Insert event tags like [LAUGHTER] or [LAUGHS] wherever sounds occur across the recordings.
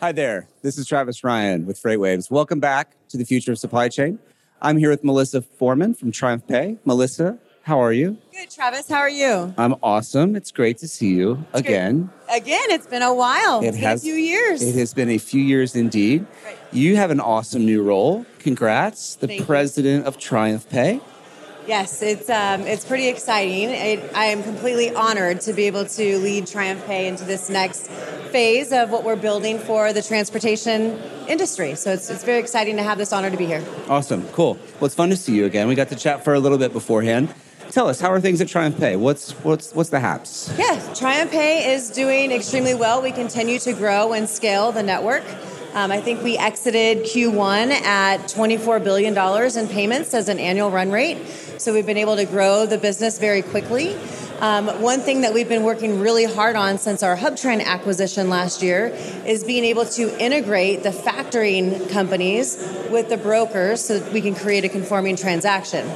Hi there. This is Travis Rhyan with FreightWaves. Welcome back to the future of supply chain. I'm here with Melissa Forman from Triumph Pay. Melissa, how are you? Good, Travis. How are you? I'm awesome. It's great to see you It's great. again. Again, it's been a while. It it's has- been a few years. It has been a few years indeed. Right. You have an awesome new role. Congrats, the Thank you. president of Triumph Pay. Yes, it's um, it's pretty exciting. It, I am completely honored to be able to lead Triumph Pay into this next phase of what we're building for the transportation industry. So it's, it's very exciting to have this honor to be here. Awesome, cool. Well, it's fun to see you again. We got to chat for a little bit beforehand. Tell us, how are things at Triumph Pay? What's what's what's the haps? Yeah, Triumph Pay is doing extremely well. We continue to grow and scale the network. Um, I think we exited Q1 at $24 billion in payments as an annual run rate. So we've been able to grow the business very quickly. Um, one thing that we've been working really hard on since our HubTran acquisition last year is being able to integrate the factoring companies with the brokers so that we can create a conforming transaction.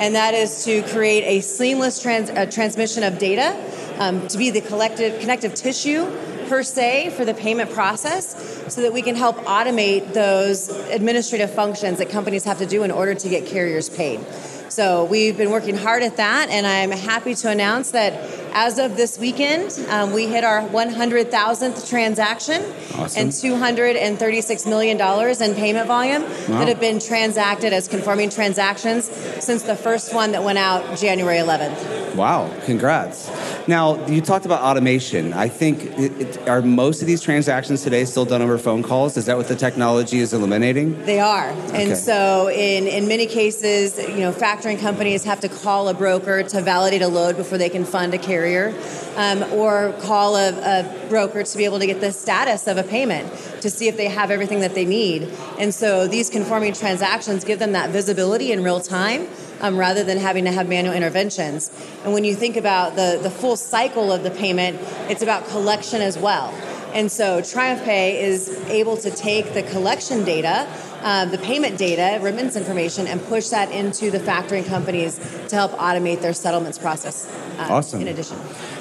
And that is to create a seamless trans- uh, transmission of data um, to be the collective connective tissue per se for the payment process so that we can help automate those administrative functions that companies have to do in order to get carriers paid. So we've been working hard at that, and I'm happy to announce that as of this weekend, um, we hit our 100,000th transaction Awesome. and 236 million dollars in payment volume that have been transacted as conforming transactions since the first one that went out January 11th. Wow, congrats. Now, you talked about automation. I think, it, it, are most of these transactions today still done over phone calls? Is that what the technology is eliminating? They are. Okay. And so in, in many cases, you know, factoring companies have to call a broker to validate a load before they can fund a carrier um, or call a, a broker to be able to get the status of a payment to see if they have everything that they need. And so these conforming transactions give them that visibility in real time um, rather than having to have manual interventions. And when you think about the, the full cycle of the payment, it's about collection as well. And so Triumph Pay is able to take the collection data, uh, the payment data, remittance information, and push that into the factoring companies to help automate their settlements process. uh, Awesome. In addition,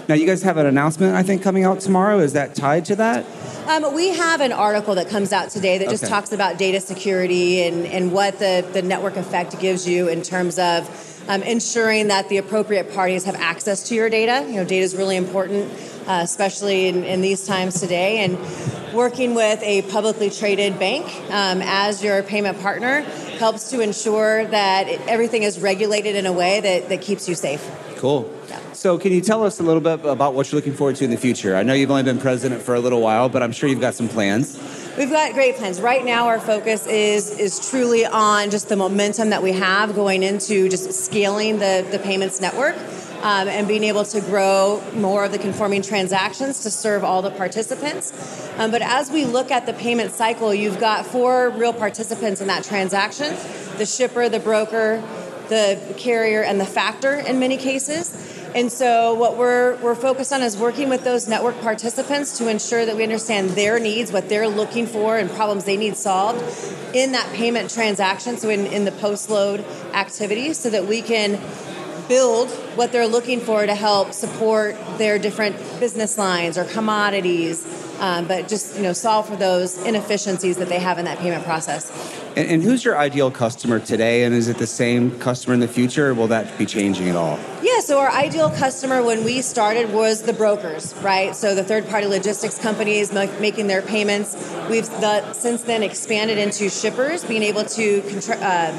Now, you guys have an announcement, I think, coming out tomorrow. Is that tied to that? um, we have an article that comes out today that just Okay. talks about data security and, and what the, the network effect gives you in terms of um, ensuring that the appropriate parties have access to your data. You know, data is really important, uh, especially in, in these times today. And working with a publicly traded bank um, as your payment partner helps to ensure that it, everything is regulated in a way that, that keeps you safe. Cool. Yeah. So, can you tell us a little bit about what you're looking forward to in the future? I know you've only been president for a little while, but I'm sure you've got some plans. We've got great plans. Right now, our focus is is truly on just the momentum that we have going into just scaling the, the payments network um, and being able to grow more of the conforming transactions to serve all the participants. Um, but as we look at the payment cycle, you've got four real participants in that transaction the shipper, the broker, the carrier, and the factor in many cases. And so, what we're, we're focused on is working with those network participants to ensure that we understand their needs, what they're looking for, and problems they need solved in that payment transaction, so in, in the post load activity, so that we can build what they're looking for to help support their different business lines or commodities, um, but just you know solve for those inefficiencies that they have in that payment process. And, and who's your ideal customer today? And is it the same customer in the future, or will that be changing at all? Yeah, so our ideal customer when we started was the brokers, right? So the third party logistics companies ma- making their payments. We've the, since then expanded into shippers, being able to contra- uh,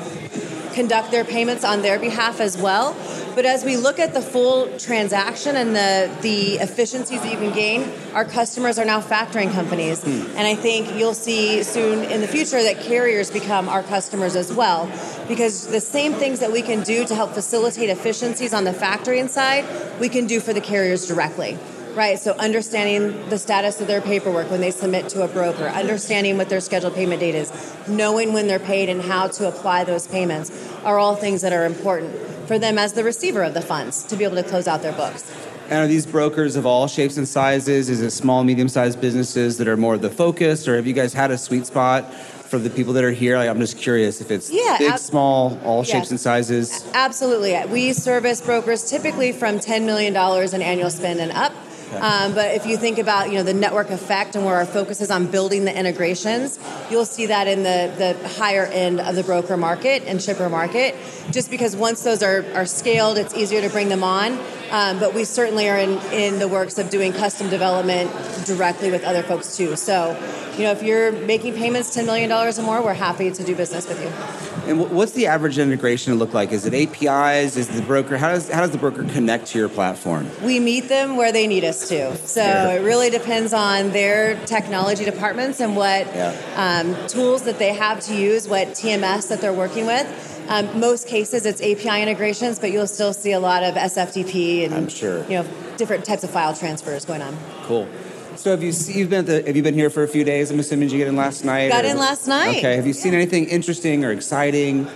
conduct their payments on their behalf as well. But as we look at the full transaction and the, the efficiencies that you can gain, our customers are now factoring companies. Hmm. And I think you'll see soon in the future that carriers become our customers as well. Because the same things that we can do to help facilitate efficiencies on the factoring side, we can do for the carriers directly. Right, so understanding the status of their paperwork when they submit to a broker, understanding what their scheduled payment date is, knowing when they're paid and how to apply those payments are all things that are important for them as the receiver of the funds to be able to close out their books. And are these brokers of all shapes and sizes? Is it small, medium sized businesses that are more of the focus, or have you guys had a sweet spot for the people that are here? Like, I'm just curious if it's Yeah, big, ab- small, all Yes. shapes and sizes. Absolutely. We service brokers typically from $10 million in annual spend and up. Um, but if you think about you know the network effect and where our focus is on building the integrations, you'll see that in the the higher end of the broker market and shipper market. Just because once those are are scaled, it's easier to bring them on. Um, but we certainly are in, in the works of doing custom development directly with other folks too. So, you know, if you're making payments $10 million or more, we're happy to do business with you. And what's the average integration look like? Is it APIs? Is the broker, how does, how does the broker connect to your platform? We meet them where they need us to. So it really depends on their technology departments and what yeah. um, tools that they have to use, what TMS that they're working with. Um, most cases, it's API integrations, but you'll still see a lot of SFTP and I'm sure. you know different types of file transfers going on. Cool. So have you you've been the, have you been here for a few days? I'm assuming you get in last night. Got or, in last night. Okay. Have you seen yeah. anything interesting or exciting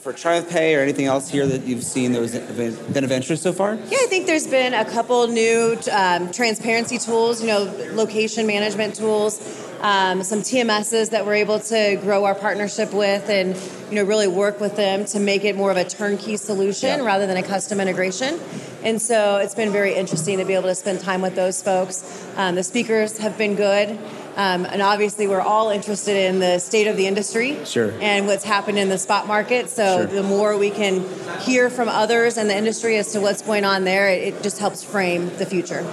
for TriumphPay or anything else here that you've seen that was been of interest so far? Yeah, I think there's been a couple new um, transparency tools. You know, location management tools um, some TMSs that we're able to grow our partnership with and you know really work with them to make it more of a turnkey solution yeah. rather than a custom integration. And so it's been very interesting to be able to spend time with those folks. Um, the speakers have been good. Um, and obviously, we're all interested in the state of the industry sure. and what's happened in the spot market. So, sure. the more we can hear from others in the industry as to what's going on there, it just helps frame the future.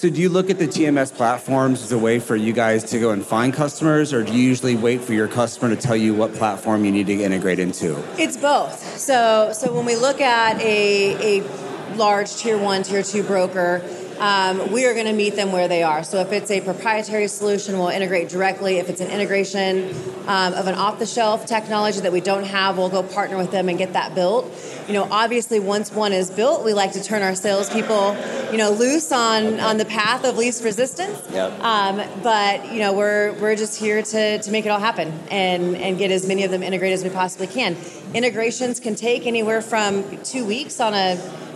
So, do you look at the TMS platforms as a way for you guys to go and find customers, or do you usually wait for your customer to tell you what platform you need to integrate into? It's both. So, so when we look at a, a large tier one, tier two broker, um, we are going to meet them where they are. So if it's a proprietary solution, we'll integrate directly. If it's an integration um, of an off-the-shelf technology that we don't have, we'll go partner with them and get that built. You know, obviously, once one is built, we like to turn our salespeople, you know, loose on okay. on the path of least resistance. Yep. Um, but you know, we're we're just here to to make it all happen and and get as many of them integrated as we possibly can. Integrations can take anywhere from two weeks on a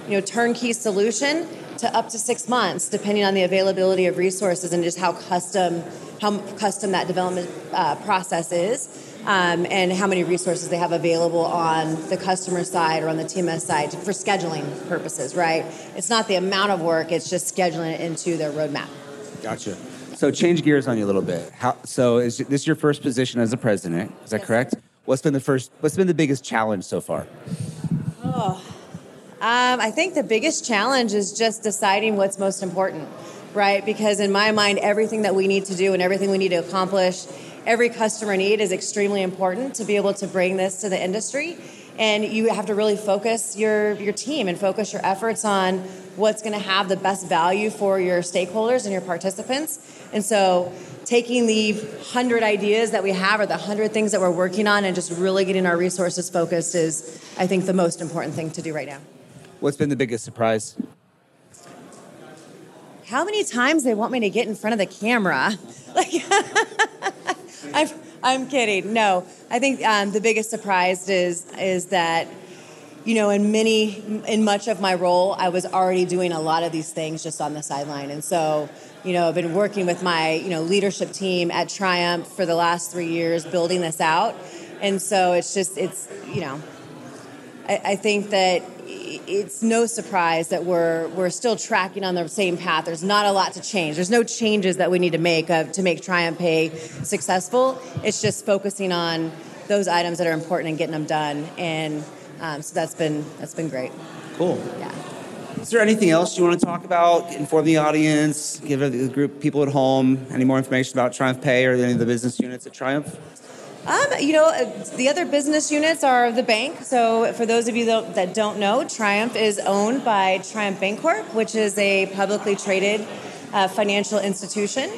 you know turnkey solution to up to six months, depending on the availability of resources and just how custom how custom that development uh, process is. Um, and how many resources they have available on the customer side or on the TMS side for scheduling purposes, right? It's not the amount of work, it's just scheduling it into their roadmap. Gotcha. So change gears on you a little bit. How, so is this your first position as a president? Is that yes. correct? What's been the first? What's been the biggest challenge so far? Um, I think the biggest challenge is just deciding what's most important, right? Because in my mind, everything that we need to do and everything we need to accomplish, every customer need is extremely important to be able to bring this to the industry. And you have to really focus your, your team and focus your efforts on what's going to have the best value for your stakeholders and your participants. And so, taking the hundred ideas that we have or the hundred things that we're working on and just really getting our resources focused is, I think, the most important thing to do right now. What's been the biggest surprise? How many times they want me to get in front of the camera? [LAUGHS] Like, [LAUGHS] I'm, I'm kidding. No, I think um, the biggest surprise is is that you know, in many, in much of my role, I was already doing a lot of these things just on the sideline. And so, you know, I've been working with my, you know, leadership team at Triumph for the last three years, building this out. And so it's just, it's, you know, I, I think that it's no surprise that we're we're still tracking on the same path. There's not a lot to change. There's no changes that we need to make uh, to make Triumph Pay successful. It's just focusing on those items that are important and getting them done. And um, so that's been that's been great. Cool. Yeah. Is there anything else you want to talk about? Inform the audience, give the group people at home any more information about Triumph Pay or any of the business units at Triumph? Um, you know, uh, the other business units are the bank. So, for those of you that don't know, Triumph is owned by Triumph Bancorp, which is a publicly traded uh, financial institution.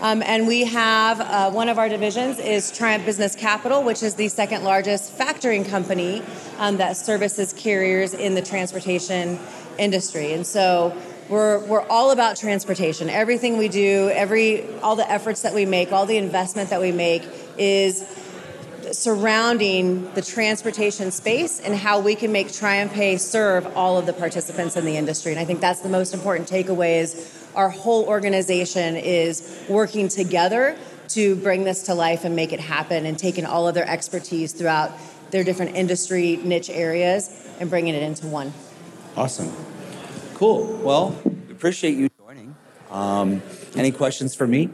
Um, and we have uh, one of our divisions is Triumph Business Capital, which is the second largest factoring company um, that services carriers in the transportation industry. And so we're, we're all about transportation. Everything we do, every all the efforts that we make, all the investment that we make is surrounding the transportation space and how we can make TriumphPay serve all of the participants in the industry. And I think that's the most important takeaway is our whole organization is working together to bring this to life and make it happen and taking all of their expertise throughout their different industry niche areas and bringing it into one. Awesome. Cool. Well, appreciate you joining. Um, any questions for me?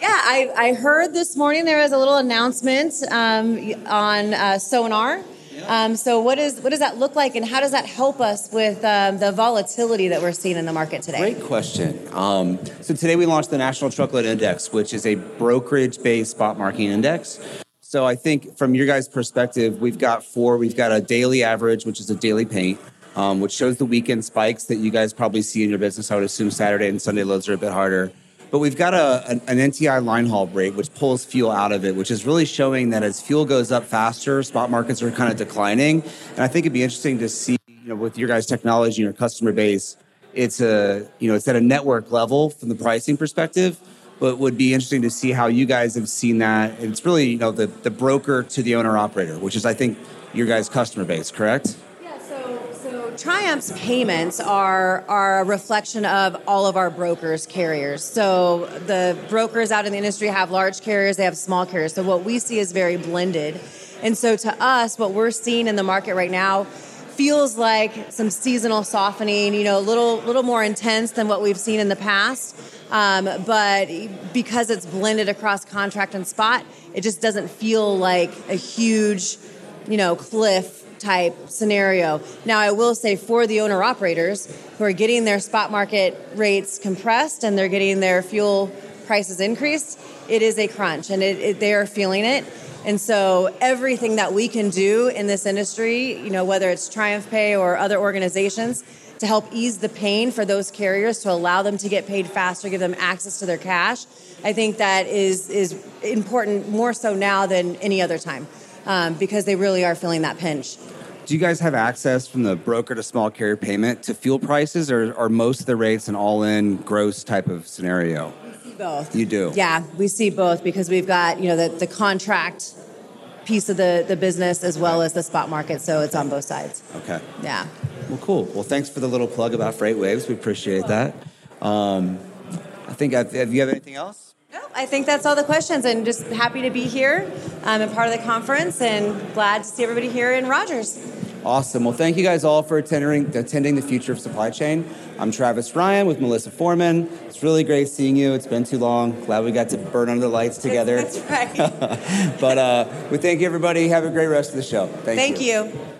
Yeah, I, I heard this morning there was a little announcement um, on uh, Sonar. Um, so what is what does that look like, and how does that help us with um, the volatility that we're seeing in the market today? Great question. Um, so today we launched the National Truckload Index, which is a brokerage-based spot marketing index. So I think from your guys' perspective, we've got four. We've got a daily average, which is a daily paint, um, which shows the weekend spikes that you guys probably see in your business. I would assume Saturday and Sunday loads are a bit harder. But we've got a, an, an NTI line haul rate, which pulls fuel out of it, which is really showing that as fuel goes up faster, spot markets are kind of declining. And I think it'd be interesting to see, you know, with your guys' technology and your customer base, it's a, you know, it's at a network level from the pricing perspective. But would be interesting to see how you guys have seen that. It's really, you know, the, the broker to the owner operator, which is, I think, your guys' customer base, correct? Triumph's payments are, are a reflection of all of our brokers, carriers. So the brokers out in the industry have large carriers, they have small carriers. So what we see is very blended. And so to us, what we're seeing in the market right now feels like some seasonal softening, you know, a little, little more intense than what we've seen in the past. Um, but because it's blended across contract and spot, it just doesn't feel like a huge, you know, cliff type scenario. Now, I will say for the owner operators who are getting their spot market rates compressed and they're getting their fuel prices increased, it is a crunch and it, it, they are feeling it. And so everything that we can do in this industry, you know, whether it's Triumph Pay or other organizations, to help ease the pain for those carriers to allow them to get paid faster, give them access to their cash. I think that is is important more so now than any other time um, because they really are feeling that pinch. Do you guys have access from the broker to small carrier payment to fuel prices, or are most of the rates an all-in gross type of scenario? We see both. You do. Yeah, we see both because we've got you know the, the contract piece of the, the business as well as the spot market, so it's on both sides. Okay. Yeah. Well, cool. Well, thanks for the little plug about FreightWaves. We appreciate that. Um, I think, have you have anything else? I think that's all the questions, and just happy to be here um, and part of the conference, and glad to see everybody here in Rogers. Awesome. Well, thank you guys all for attending, attending the Future of Supply Chain. I'm Travis Rhyan with Melissa Forman. It's really great seeing you. It's been too long. Glad we got to burn under the lights together. That's right. [LAUGHS] but uh, we thank you, everybody. Have a great rest of the show. Thank, thank you. you.